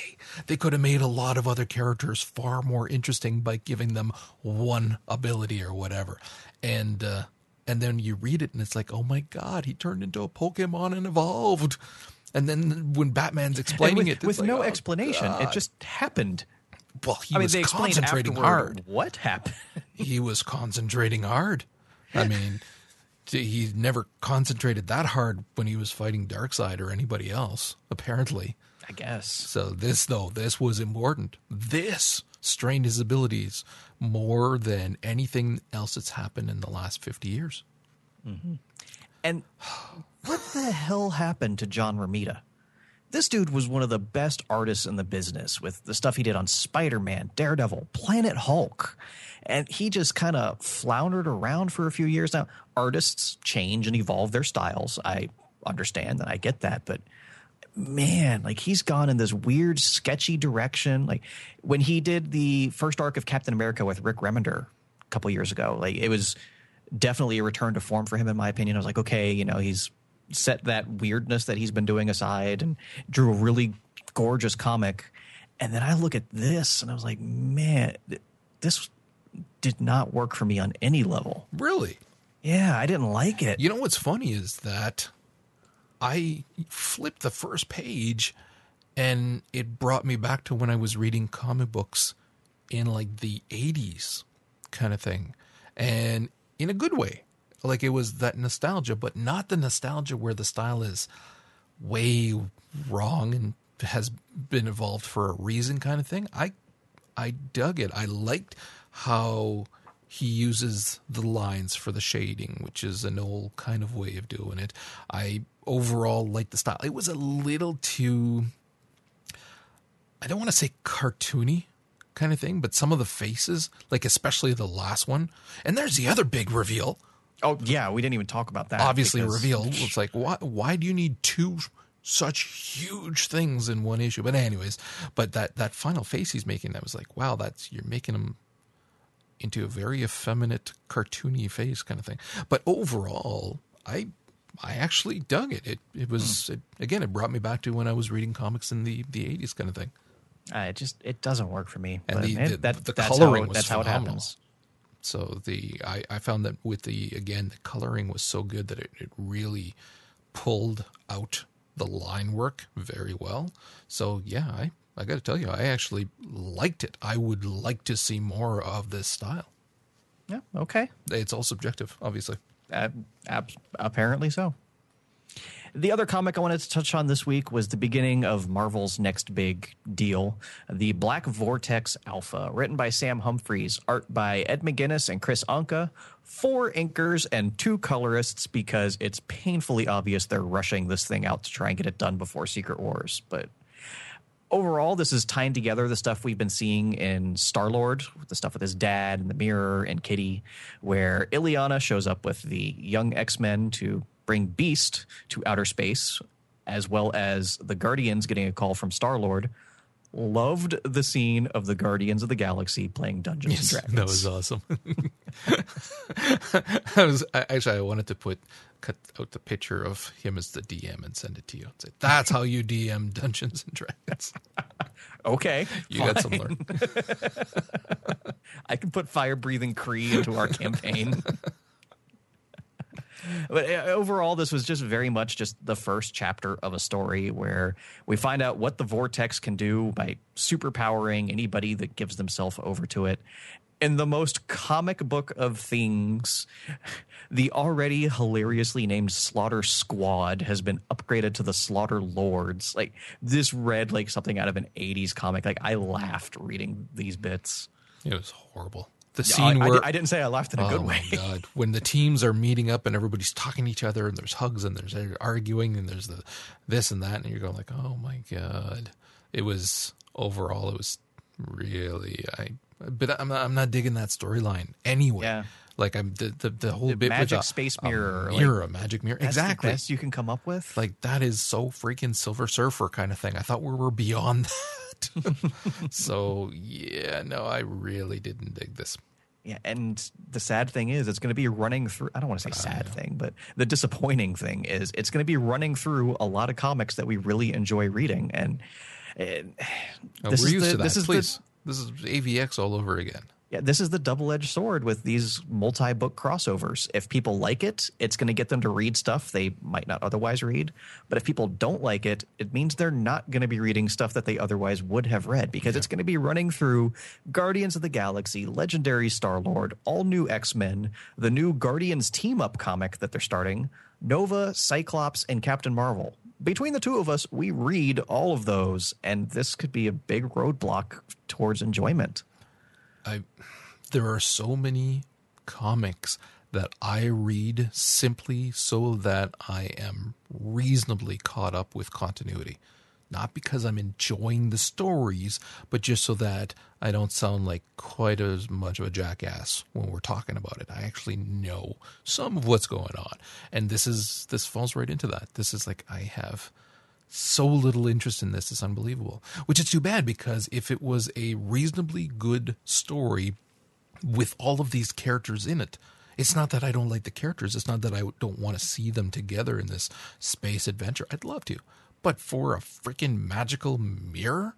They could have made a lot of other characters far more interesting by giving them one ability or whatever. And uh, and then you read it and it's like, oh my god, he turned into a Pokemon and evolved. And then when Batman's explaining with, it, with like, no oh, explanation, it just happened. well, he I mean, was concentrating hard. what happened. *laughs* He was concentrating hard. I mean, *laughs* he never concentrated that hard when he was fighting Darkseid or anybody else, apparently. I guess. So this though, this was important. This strained his abilities more than anything else that's happened in the last 50 years. Mm-hmm. And what the hell happened to John Romita? This dude was one of the best artists in the business with the stuff he did on Spider Man, Daredevil, Planet Hulk. And he just kind of floundered around for a few years now. Artists change and evolve their styles. I understand and I get that. But man, like he's gone in this weird, sketchy direction. Like when he did the first arc of Captain America with Rick Remender a couple years ago, like it was definitely a return to form for him, in my opinion. I was like, okay, you know, he's set that weirdness that he's been doing aside and drew a really gorgeous comic. And then I look at this and I was like, man, this did not work for me on any level. Really? Yeah, I didn't like it. You know what's funny is that I flipped the first page and it brought me back to when I was reading comic books in like the 80s kind of thing. And in a good way. Like it was that nostalgia, but not the nostalgia where the style is way wrong and has been evolved for a reason kind of thing. I I dug it. I liked how he uses the lines for the shading, which is an old kind of way of doing it. I overall like the style. It was a little too I don't want to say cartoony kind of thing, but some of the faces, like especially the last one, and there's the other big reveal. Oh, yeah, we didn't even talk about that. Obviously, because- reveal. It's like why? Why do you need two such huge things in one issue? But anyways, but that that final face he's making, that was like, wow, that's you're making him into a very effeminate, cartoony face kind of thing. But overall, I I actually dug it. It it was it, again, it brought me back to when I was reading comics in the the '80s kind of thing. Uh, it just it doesn't work for me. And the- the- that, the that's coloring how, was that's how it happens. So the I, I found that with the again the coloring was so good that it, it really pulled out the line work very well. So yeah, I I got to tell you, I actually liked it. I would like to see more of this style. Yeah. Okay. It's all subjective, obviously. Uh, ab- apparently so. The other comic I wanted to touch on this week was the beginning of Marvel's next big deal, the Black Vortex Alpha, written by Sam Humphries, art by Ed McGuinness and Kris Anka, four inkers and two colorists because it's painfully obvious they're rushing this thing out to try and get it done before Secret Wars. But overall, this is tying together the stuff we've been seeing in Star Lord, the stuff with his dad and the mirror and Kitty, where Ileana shows up with the young X Men to bring Beast to outer space, as well as the Guardians getting a call from Star Lord. Loved the scene of the Guardians of the Galaxy playing Dungeons and Dragons. that was awesome. *laughs* I was I, actually I wanted to put cut out the picture of him as the DM and send it to you. And say, That's how you DM Dungeons and Dragons. *laughs* okay. You got some fine. learn. *laughs* I can put fire breathing Kree into our campaign. *laughs* but uh, overall, this was just very much just the first chapter of a story where we find out what the vortex can do by superpowering anybody that gives themselves over to it. In the most comic book of things, the already hilariously named Slaughter Squad has been upgraded to the Slaughter Lords. Like this read like something out of an 80s comic. Like I laughed reading these bits. It was horrible. the scene I, I where di- I didn't say I laughed in a good way. oh good my way. *laughs* god, when the teams are meeting up and everybody's talking to each other and there's hugs and there's arguing and there's the this and that and you're going like, oh my god, it was overall it was really I. But I'm not, I'm not digging that storyline anyway. Yeah. Like I'm the the, the whole The bit magic with a, space a mirror, like, mirror, a magic mirror, That's the exactly. best you can come up with. Like that is so freaking Silver Surfer kind of thing. I thought we were beyond *laughs* that. *laughs* so yeah, no, I really didn't dig this. Yeah, and the sad thing is, it's going to be running through. I don't want to say sad thing, but the disappointing thing is, it's going to be running through a lot of comics that we really enjoy reading, and, and *sighs* Oh, this we're is used the, to that. This is Please, the this is AVX all over again. Yeah, this is the double-edged sword with these multi-book crossovers. If people like it, it's going to get them to read stuff they might not otherwise read. But if people don't like it, it means they're not going to be reading stuff that they otherwise would have read because it's going to be running through Guardians of the Galaxy, Legendary Star-Lord, all new X-Men, the new Guardians team-up comic that they're starting, Nova, Cyclops, and Captain Marvel. Between the two of us, we read all of those, and this could be a big roadblock towards enjoyment. I there are so many comics that I read simply so that I am reasonably caught up with continuity. Not because I'm enjoying the stories, but just so that I don't sound like quite as much of a jackass when we're talking about it. I actually know some of what's going on. And this is this falls right into that. This is like I have so little interest in this. It's unbelievable. Which is too bad because if it was a reasonably good story with all of these characters in it, it's not that I don't like the characters. It's not that I don't want to see them together in this space adventure. I'd love to. But for a freaking magical mirror?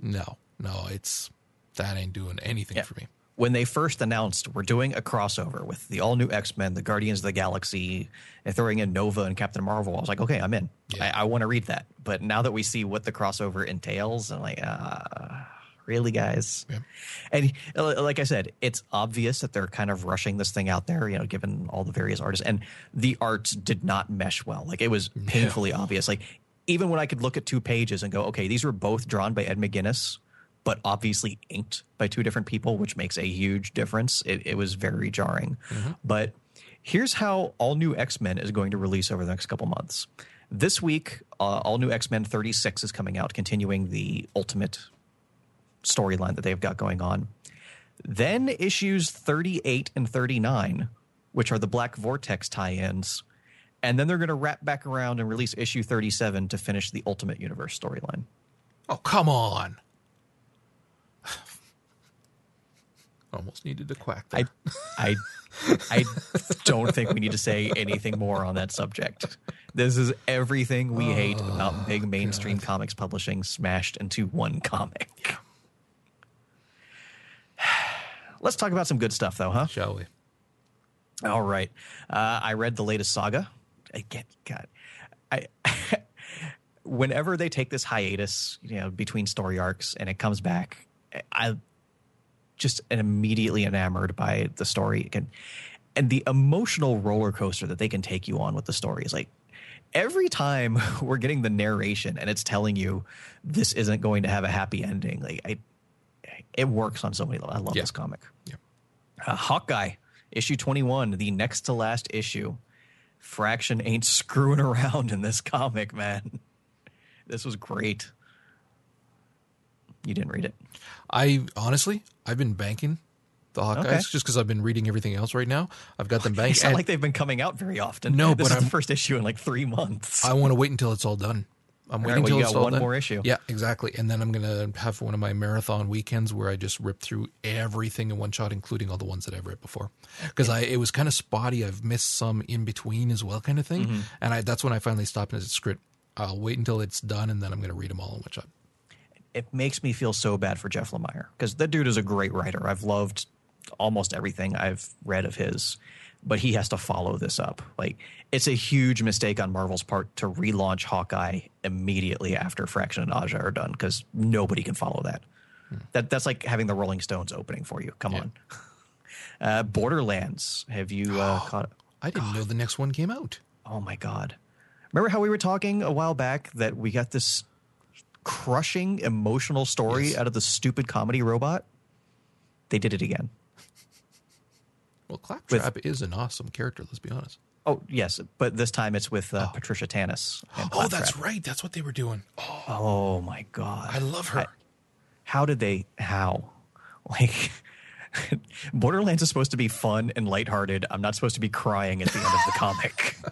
No, no, it's that ain't doing anything for me. When they first announced we're doing a crossover with the all new X Men, the Guardians of the Galaxy, and throwing in Nova and Captain Marvel, I was like, okay, I'm in. Yeah. I, I want to read that. But now that we see what the crossover entails, I'm like, uh, really, guys? Yeah. And uh, like I said, it's obvious that they're kind of rushing this thing out there, you know, given all the various artists. And the art did not mesh well. Like it was painfully obvious. Like even when I could look at two pages and go, okay, these were both drawn by Ed McGuinness, but obviously inked by two different people, which makes a huge difference. It, it was very jarring. But here's how All New X Men is going to release over the next couple months. This week, uh, All New X Men 36 is coming out, continuing the Ultimate storyline that they've got going on. Then issues 38 and 39, which are the Black Vortex tie ins. And then they're going to wrap back around and release issue 37 to finish the Ultimate Universe storyline. Oh, come on. Almost needed to quack there. I, I, I don't think we need to say *laughs* anything more on that subject. This is everything we hate about big mainstream comics publishing smashed into one comic. *sighs* Let's talk about some good stuff, though, huh? Shall we? All right. Uh, I read the latest saga. Again, God, I. *laughs* whenever they take this hiatus, you know, between story arcs and it comes back, I just immediately enamored by the story again, and the emotional roller coaster that they can take you on with the story is like every time *laughs* we're getting the narration and it's telling you this isn't going to have a happy ending. Like I, it works on so many levels. I love Yeah. this comic. Yeah. Uh, Hawkeye, issue 21, the next to last issue. Fraction ain't *laughs* screwing around in this comic, man. This was great. You didn't read it. I honestly, I've been banking the Hawkeyes Okay. just because I've been reading everything else right now. I've got *laughs* them banked. sound and like they've been coming out very often. No, this but is the I'm- first issue in like three months. I want to wait until it's all done. I'm right, waiting well, until it's all one done. more issue. Yeah, exactly. And then I'm gonna have one of my marathon weekends where I just rip through everything in one shot, including all the ones that I've read before. Because I it was kind of spotty. I've missed some in between as well, kind of thing. Mm-hmm. And I that's when I finally stopped and said, "Script. I'll wait until it's done, and then I'm gonna read them all in one shot." It makes me feel so bad for Jeff Lemire because that dude is a great writer. I've loved almost everything I've read of his, but he has to follow this up. Like it's a huge mistake on Marvel's part to relaunch Hawkeye immediately after Fraction and Aja are done because nobody can follow that. That that's like having the Rolling Stones opening for you. Come on. *laughs* Uh, Borderlands. Have you uh, caught? I didn't know the next one came out. Oh my god! Remember how we were talking a while back that we got this crushing emotional story Yes. out of the stupid comedy robot? They did it again. Well, Claptrap is an awesome character. Let's be honest. Oh yes, but this time it's with uh, Patricia Tannis. Oh, that's right. That's what they were doing. Oh, Oh my god, I love her. I- how did they? How? Like, *laughs* Borderlands is supposed to be fun and lighthearted. I'm not supposed to be crying at the end of the comic. *laughs*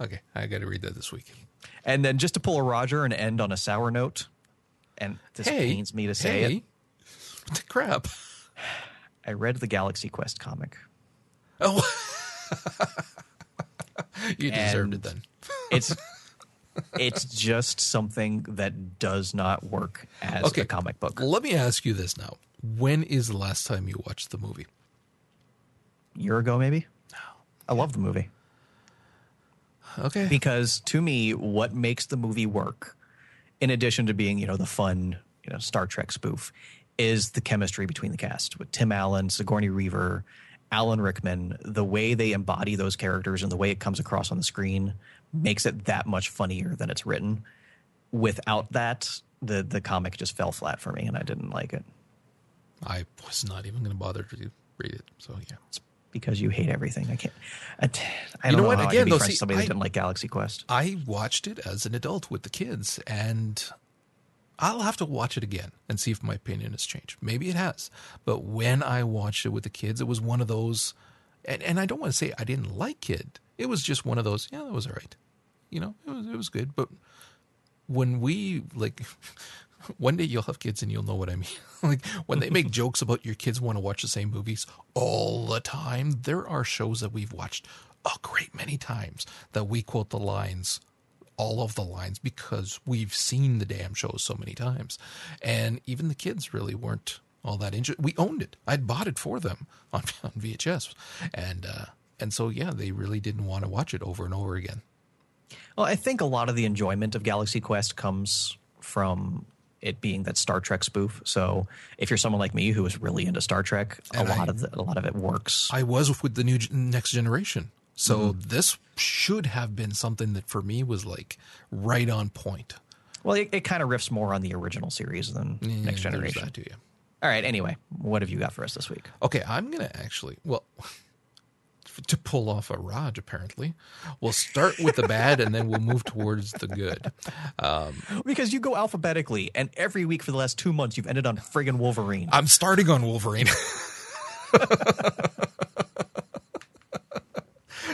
okay, I got to read that this week. And then just to pull a Roger and end on a sour note, and this hey, pains me to say hey, it, What *laughs* the crap? *sighs* I read the Galaxy Quest comic. Oh, *laughs* you deserved And- it then. *laughs* It's it's just something that does not work as Okay. a comic book. Let me ask you this now: When is the last time you watched the movie? year ago, maybe. No, I love the movie Okay, because to me, what makes the movie work, in addition to being you know the fun you know Star Trek spoof, is the chemistry between the cast with Tim Allen, Sigourney Weaver, Alan Rickman. The way they embody those characters and the way it comes across on the screen makes it that much funnier than it's written. Without that, the the comic just fell flat for me, and I didn't like it. I was not even going to bother to read it. So yeah, because you hate everything. I can't. I, I You don't know know, what? I Again, be though, friends see, somebody I- that didn't like Galaxy Quest. I watched it as an adult with the kids, and I'll have to watch it again and see if my opinion has changed. Maybe it has, but when I watched it with the kids, it was one of those. And, and I don't want to say I didn't like it. It was just one of those. Yeah, that was all right. You know, it was it was good. But when we like, one day you'll have kids and you'll know what I mean. *laughs* like when they make jokes about your kids want to watch the same movies all the time. There are shows that we've watched a great many times that we quote the lines all of the lines because we've seen the damn show so many times. And even the kids really weren't all that interested. We owned it. I'd bought it for them *laughs* on, on VHS. And uh and so yeah, they really didn't want to watch it over and over again. Well, I think a lot of the enjoyment of Galaxy Quest comes from it being that Star Trek spoof. So if you're someone like me who is really into Star Trek, And a lot I- of the, a lot of it works. I was with the new next generation. So mm-hmm. this should have been something that for me was like right on point. well, it, it kind of riffs more on the original series than Next Generation. that to you. All right. Anyway, what have you got for us this week? Okay, I'm gonna actually well to pull off a Raj. Apparently, we'll start with the bad and then we'll move towards the good. Um, because you go alphabetically, and every week for the last two months, you've ended on friggin' Wolverine. I'm starting on Wolverine. *laughs*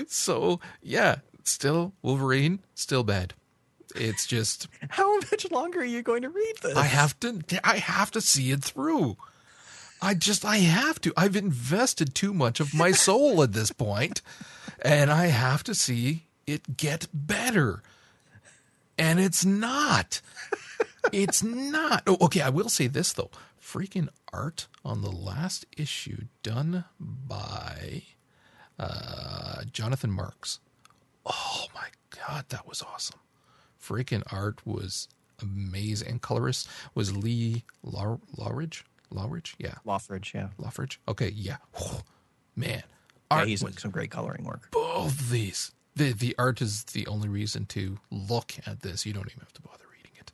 so yeah, still Wolverine, still bad. It's just How much longer are you going to read this? I have to I have to see it through. I just I have to. I've invested too much of my soul at this point, and I have to see it get better. And it's not. It's not. Oh, okay, I will say this though. Freaking art on the last issue done by uh, Jonathan Marks. Oh my god, that was awesome. Freaking art was amazing. And colorist was Lee Law- Loughridge. Loughridge, yeah, Loughridge, yeah. Loughridge. Okay, yeah. Whew. Man, Yeah, art he's doing some great coloring work. both these. The the art is the only reason to look at this. You don't even have to bother reading it,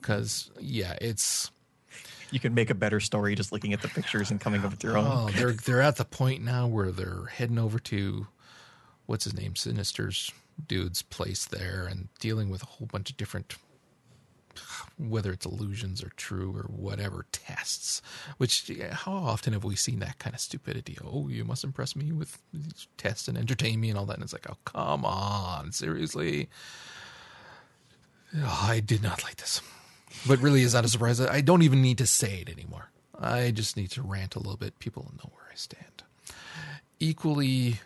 because yeah, it's You can make a better story just looking at the pictures and coming up with your own. oh they're they're at the point now where they're heading over to what's his name Sinister's dude's place there and dealing with a whole bunch of different whether it's illusions or true or whatever tests which how often have we seen that kind of stupidity? Oh you must impress me with tests and entertain me and all that. And it's like oh come on seriously? Oh, i did not like this. But really is not a surprise. I don't even need to say it anymore. I just need to rant a little bit. People know where i stand. Equally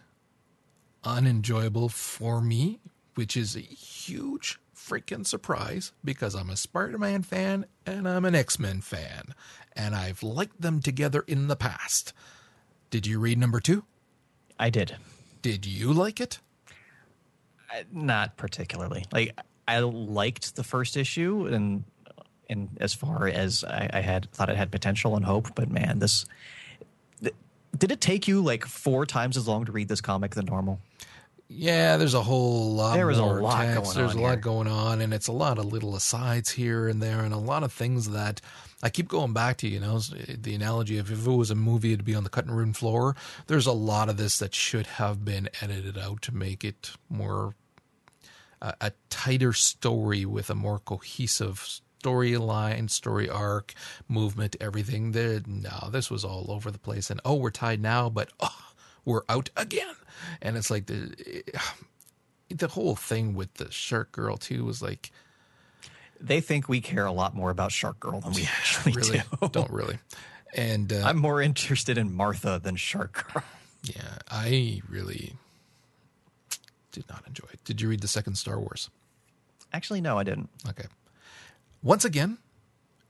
unenjoyable for me, which is a huge freaking surprise because I'm a Spider Man fan and I'm an X Men fan, and I've liked them together in the past. Did you read number two? I did. Did you like it? I- Not particularly. Like I liked the first issue, and and as far as I, I had thought it had potential and hope, but man, this th- did it take you like four times as long to read this comic than normal? Yeah, there's a whole lot. There is a lot text. going There's on a lot here. going on, and it's a lot of little asides here and there, and a lot of things that I keep going back to. You know, the analogy of if it was a movie, it'd be on the cutting room floor. There's a lot of this that should have been edited out to make it more a, a tighter story with a more cohesive storyline, story arc, movement, everything. There, no, this was all over the place, and oh, we're tied now, but oh, we're out again, and it's like the the whole thing with the shark girl too was like They think we care a lot more about Shark Girl than we actually *laughs* really do. don't really, and uh, I'm more interested in Martha than Shark Girl. yeah, I really did not enjoy it. Did you read the second Star Wars? Actually, no, I didn't. Okay. Once again,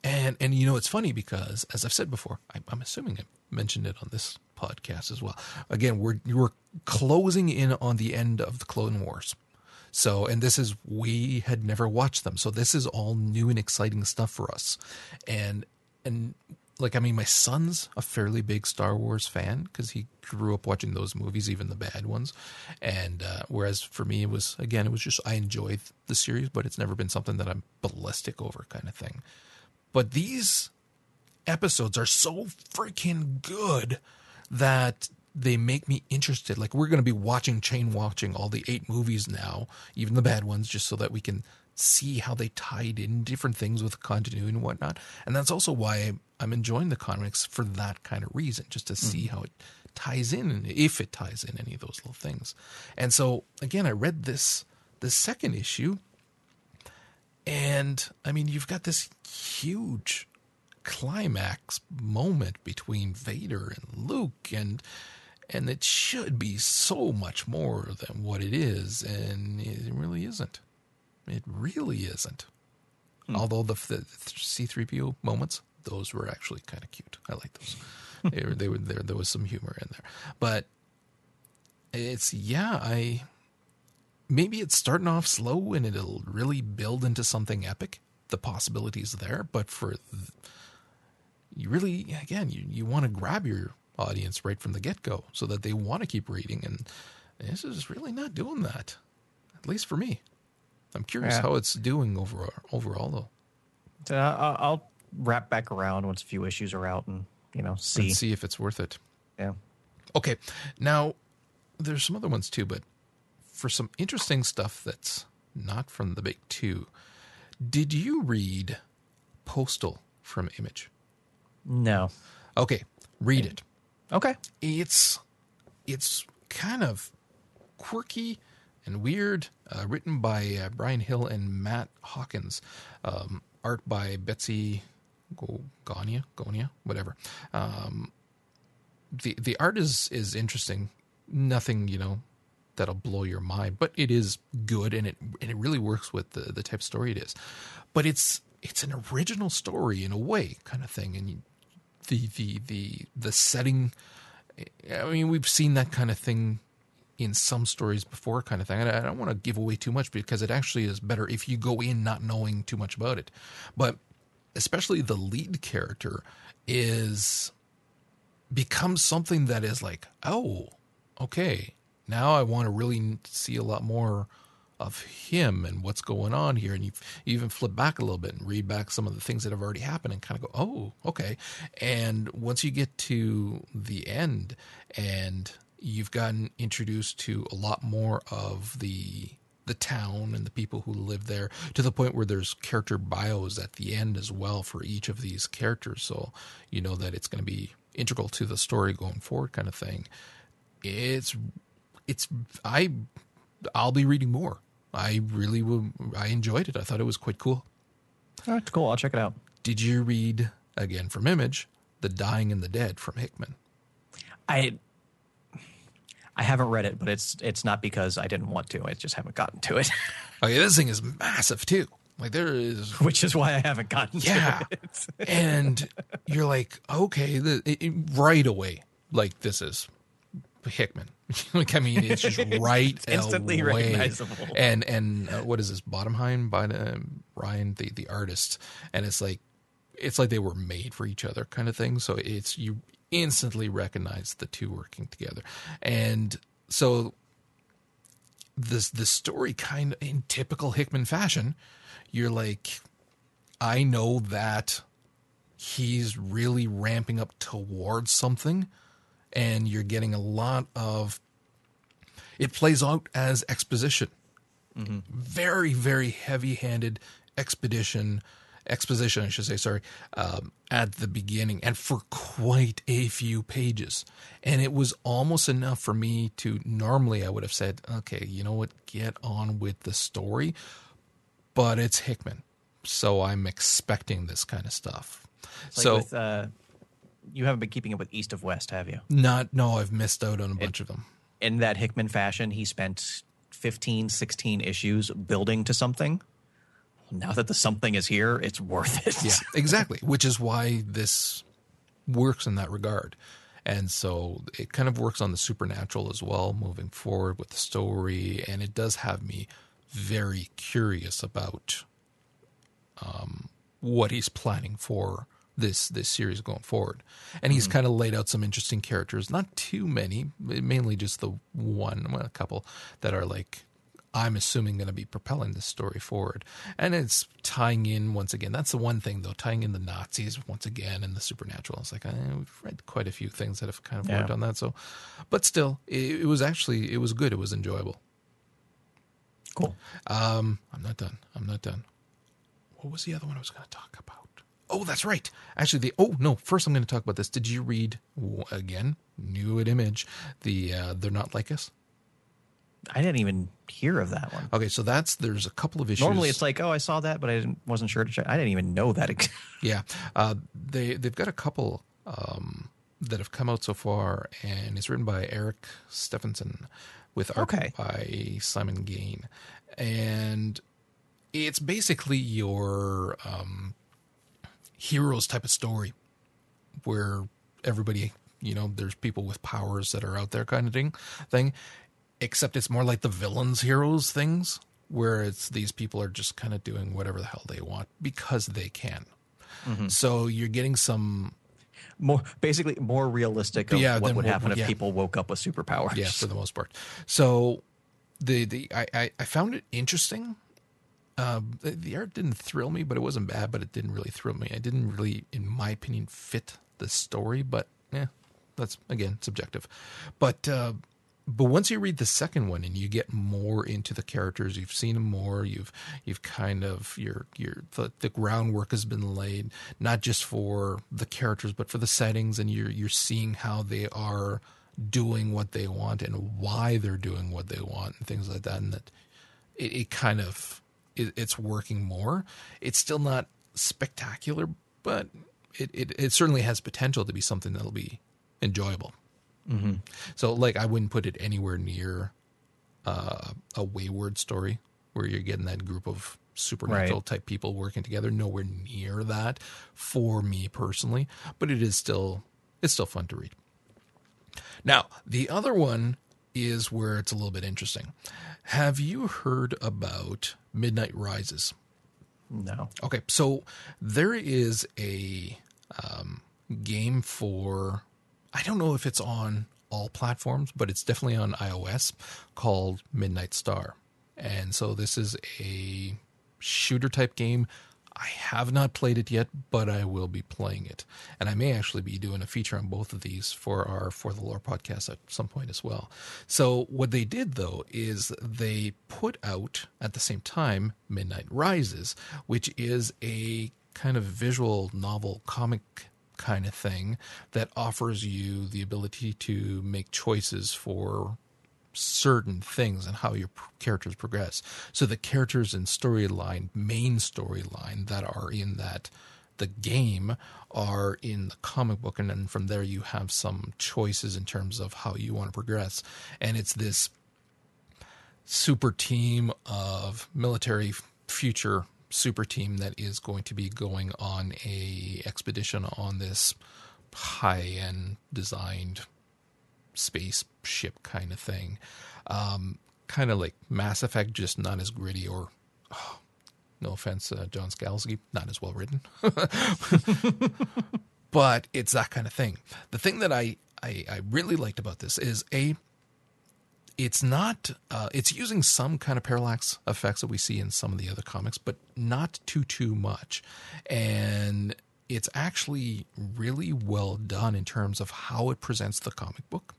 and and you know it's funny because as I've said before, I, I'm assuming I mentioned it on this podcast as well. Again, we're we're closing in on the end of the Clone Wars. So, and this is we had never watched them, so this is all new and exciting stuff for us. And and like I mean, my son's a fairly big Star Wars fan because he grew up watching those movies, even the bad ones. And uh, whereas for me, it was again, it was just I enjoy the series, but it's never been something that I'm ballistic over, kind of thing. But these episodes are so freaking good that they make me interested. Like we're going to be watching, chain watching all the eight movies now, even the bad ones, just so that we can see how they tied in different things with continuity and whatnot. And that's also why I'm enjoying the comics for that kind of reason, just to see mm-hmm. how it ties in and if it ties in any of those little things. And so again, I read this the second issue and I mean, you've got this huge climax moment between Vader and Luke, and and it should be so much more than what it is, and it really isn't. It really isn't. Hmm. Although the, the C three PO moments, those were actually kind of cute. I like those. *laughs* they were, they were there. There was some humor in there, but it's yeah. I maybe it's starting off slow and it'll really build into something epic. The possibilities there, but for th- you really again you you want to grab your audience right from the get go so that they want to keep reading, and this is really not doing that. At least for me, I'm curious Yeah. how it's doing overall. Overall, though, So I- I'll, I'll wrap back around once a few issues are out and you know see. and see if it's worth it. Yeah. Okay, now there's some other ones too, but for some interesting stuff that's not from the big two, did you read Postal from Image? No. Okay, read it. Okay. It's it's kind of quirky and weird, uh, written by uh, Bryan Hill and Matt Hawkins, um, art by Betsy Gonia, Gonia, whatever. Um, the the art is is interesting. Nothing, you know, that'll blow your mind, but it is good and it and it really works with the the type of story it is. But it's it's an original story in a way, kind of thing, and you, the the the the setting. I mean, we've seen that kind of thing in some stories before, kind of thing. I don't want to give away too much because it actually is better if you go in not knowing too much about it. But especially the lead character is becomes something that is like, oh, okay, now I want to really see a lot more of him and what's going on here. And you, even flip back a little bit and read back some of the things that have already happened and kind of go, oh, okay. And once you get to the end and you've gotten introduced to a lot more of the the town and the people who live there to the point where there's character bios at the end as well for each of these characters so you know that it's going to be integral to the story going forward kind of thing it's it's i i'll be reading more i really will i enjoyed it i thought it was quite cool All right, cool. I'll check it out. did you read again from image the dying and the dead from hickman I I haven't read it, but it's it's not because I didn't want to. I just haven't gotten to it, *laughs* okay this thing is massive too like there is *laughs* which is why I haven't gotten Yeah. to it. *laughs* and you're like, okay, the, it- right away, like this is Hickman. *laughs* like I mean, it's just *laughs* right It's instantly away. recognizable. And and uh, what is this? Bodenheim by uh, Ryan, the the artist, and it's like it's like they were made for each other, kind of thing. So it's you instantly recognize the two working together, and so this the story kind of in typical Hickman fashion, you're like, I know that he's really ramping up towards something, and you're getting a lot of. It plays out as exposition, very very heavy handed expedition exposition, I should say, sorry, um, at the beginning and for quite a few pages. And it was almost enough for me to normally I would have said, okay, you know what, get on with the story. But it's Hickman. So I'm expecting this kind of stuff. Like so with, uh, you haven't been keeping up with East of West, have you? not no, I've missed out on a bunch of them. In that Hickman fashion, he spent 15, 16 issues building to something. Now that the something is here, it's worth it. Yeah, *laughs* exactly. Which is why this works in that regard. And so it kind of works on the supernatural as well, moving forward with the story. And it does have me very curious about um, what he's planning for this this series going forward. And he's kind of laid out some interesting characters, not too many, mainly just the one, well, a couple that are like I'm assuming going to be propelling this story forward. And it's tying in once again. That's the one thing though, tying in the Nazis once again and the supernatural. It's like eh, we've read quite a few things that have kind of Yeah. worked on that. So, but still, it, it was actually it was good. It was enjoyable. Cool. Um, I'm not done. I'm not done. What was the other one I was going to talk about? Oh, that's right. Actually, the oh no. First, I'm going to talk about this. Did you read again? New at Image. The uh, they're not like us. I didn't even hear of that one. Okay, so that's there's a couple of issues. Normally, it's like, oh, I saw that, but I didn't, wasn't sure to check. I didn't even know that. *laughs* Yeah, uh, they they've got a couple um, that have come out so far, and it's written by Eric Stephenson with art Okay. by Simon Gane, and it's basically your um, heroes type of story, where everybody, you know, there's people with powers that are out there, kind of thing, thing. Except it's more like the villains, heroes things, where it's these people are just kind of doing whatever the hell they want because they can. Mm-hmm. So you're getting some more basically more realistic of Yeah, what would happen if yeah. people woke up with superpowers. yeah for the most part so the the i i, I found it interesting um the, the art didn't thrill me but it wasn't bad but it didn't really thrill me. I didn't really in my opinion fit the story but yeah that's again subjective. But uh but once you read the second one and you get more into the characters you've seen them more you've you've kind of your your the, the groundwork has been laid not just for the characters but for the settings and you're you're seeing how they are doing what they want and why they're doing what they want and things like that and that it, it kind of it, it's working more it's still not spectacular but it, it it certainly has potential to be something that'll be enjoyable so, like, I wouldn't put it anywhere near uh, a wayward story where you're getting that group of supernatural Right. type people working together. Nowhere near that for me personally, but it is still it's still fun to read. Now, the other one is where it's a little bit interesting. Have you heard about Midnight Rises? No. Okay, so there is a um, game for I don't know if it's on all platforms, but it's definitely on iOS called Midnight Star. And so this is a shooter type game. I have not played it yet, but I will be playing it. And I may actually be doing a feature on both of these for our For the Lore podcast at some point as well. So, what they did though is they put out at the same time Midnight Rises, which is a kind of visual novel comic kind of thing that offers you the ability to make choices for certain things and how your characters progress. So the characters and storyline, main storyline that are in that the game are in the comic book, and then from there you have some choices in terms of how you want to progress. And it's this super team of military future super team that is going to be going on a expedition on this high end designed spaceship kind of thing. Um, kind of like Mass Effect, just not as gritty or, oh, no offense, uh, John Scalzi, not as well written. *laughs* but it's that kind of thing. The thing that I, I, I really liked about this is A, it's not uh, it's using some kind of parallax effects that we see in some of the other comics but not too too much and it's actually really well done in terms of how it presents the comic book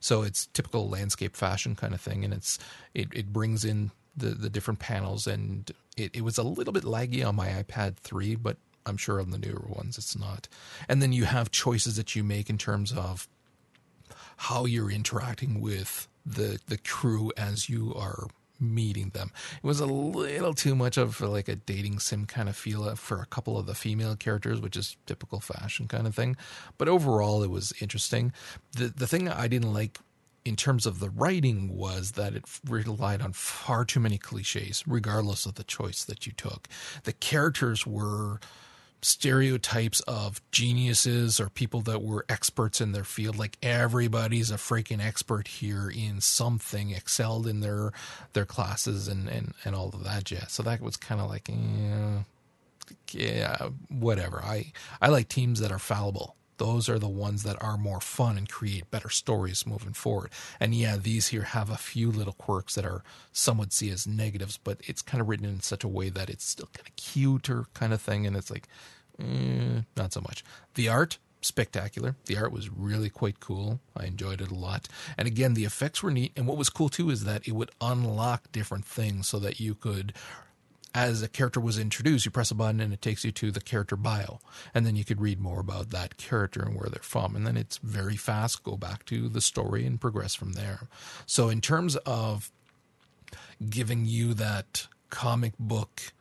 so it's typical landscape fashion kind of thing and it's it, it brings in the the different panels and it, it was a little bit laggy on my ipad 3 but i'm sure on the newer ones it's not. And then you have choices that you make in terms of how you're interacting with the the crew as you are meeting them. It was a little too much of like a dating sim kind of feel uh, for a couple of the female characters, which is typical fashion kind of thing. But overall, it was interesting. The the thing I didn't like in terms of the writing was that it relied on far too many cliches, regardless of the choice that you took. The characters were stereotypes of geniuses or people that were experts in their field. Like everybody's a freaking expert here in something, excelled in their their classes and and and all of that jazz. So that was kind of like, yeah, yeah, whatever. I I like teams that are fallible. Those are the ones that are more fun and create better stories moving forward. And yeah, these here have a few little quirks that are some would see as negatives, but it's kind of written in such a way that it's still kind of cuter kind of thing. And it's like, eh, not so much. The art, spectacular. The art was really quite cool. I enjoyed it a lot. And again, the effects were neat. And what was cool too is that it would unlock different things so that you could as a character was introduced, you press a button and it takes you to the character bio. And then you could read more about that character and where they're from. And then it's very fast, go back to the story and progress from there. So, in terms of giving you that comic book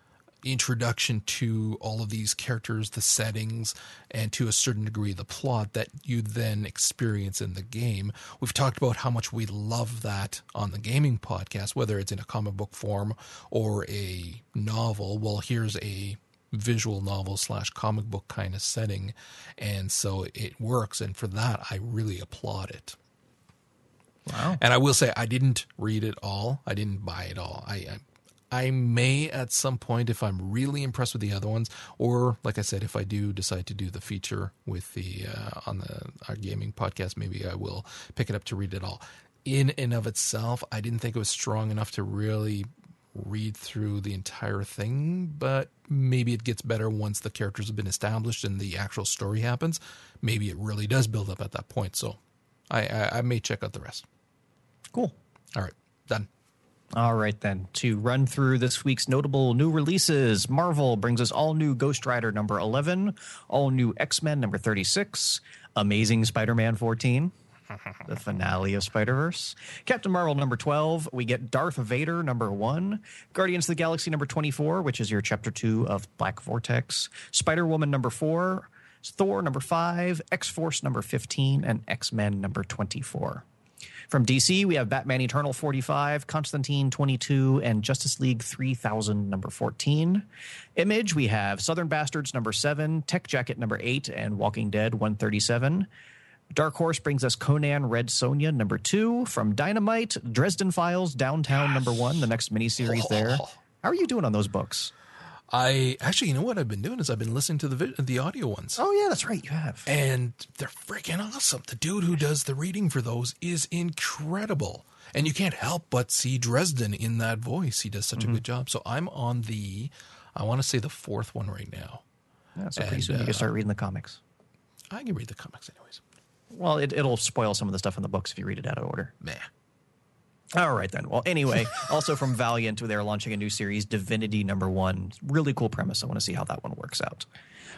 introduction to all of these characters, the settings, and to a certain degree the plot that you then experience in the game. We've talked about how much we love that on the gaming podcast, whether it's in a comic book form or a novel. Well, here's a visual novel slash comic book kind of setting, and so it works. And for that, I really applaud it. Wow. And I will say, I didn't read it all. I didn't buy it all. I, I I may at some point if I'm really impressed with the other ones, or like I said, if I do decide to do the feature with the uh, on the our gaming podcast, maybe I will pick it up to read it all. In and of itself, I didn't think it was strong enough to really read through the entire thing, but maybe it gets better once the characters have been established and the actual story happens. Maybe it really does build up at that point. So I, I, I may check out the rest. Cool. All right, done. All right, then. To run through this week's notable new releases, Marvel brings us all new Ghost Rider number 11, all new X Men number 36, Amazing Spider Man 14, the finale of Spider Verse, Captain Marvel number 12, we get Darth Vader number 1, Guardians of the Galaxy number 24, which is your chapter 2 of Black Vortex, Spider Woman number 4, Thor number 5, X Force number 15, and X Men number 24. From DC, we have Batman Eternal 45, Constantine 22, and Justice League 3000 number 14. Image, we have Southern Bastards number 7, Tech Jacket number 8, and Walking Dead 137. Dark Horse brings us Conan Red Sonja number 2. From Dynamite, Dresden Files Downtown number 1, the next miniseries there. *laughs* How are you doing on those books? I actually, you know what I've been doing is I've been listening to the the audio ones, Oh, yeah, that's right. You have. and they're freaking awesome. The dude who does the reading for those is incredible, and you can't help but see Dresden in that voice. He does such a good job. So I'm on the, I want to say the fourth one right now. Yeah, so pretty And, soon you uh, can start reading the comics. I can read the comics anyways. Well, it, it'll spoil some of the stuff in the books if you read it out of order. Meh. All right, then. Well, anyway, *laughs* also from Valiant, they're launching a new series, Divinity Number One. Really cool premise. I want to see how that one works out.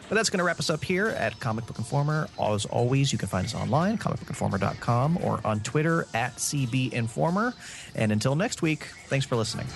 But that's going to wrap us up here at Comic Book Informer. As always, you can find us online, comicbookinformer.com, or on Twitter at CB Informer. And until next week, thanks for listening.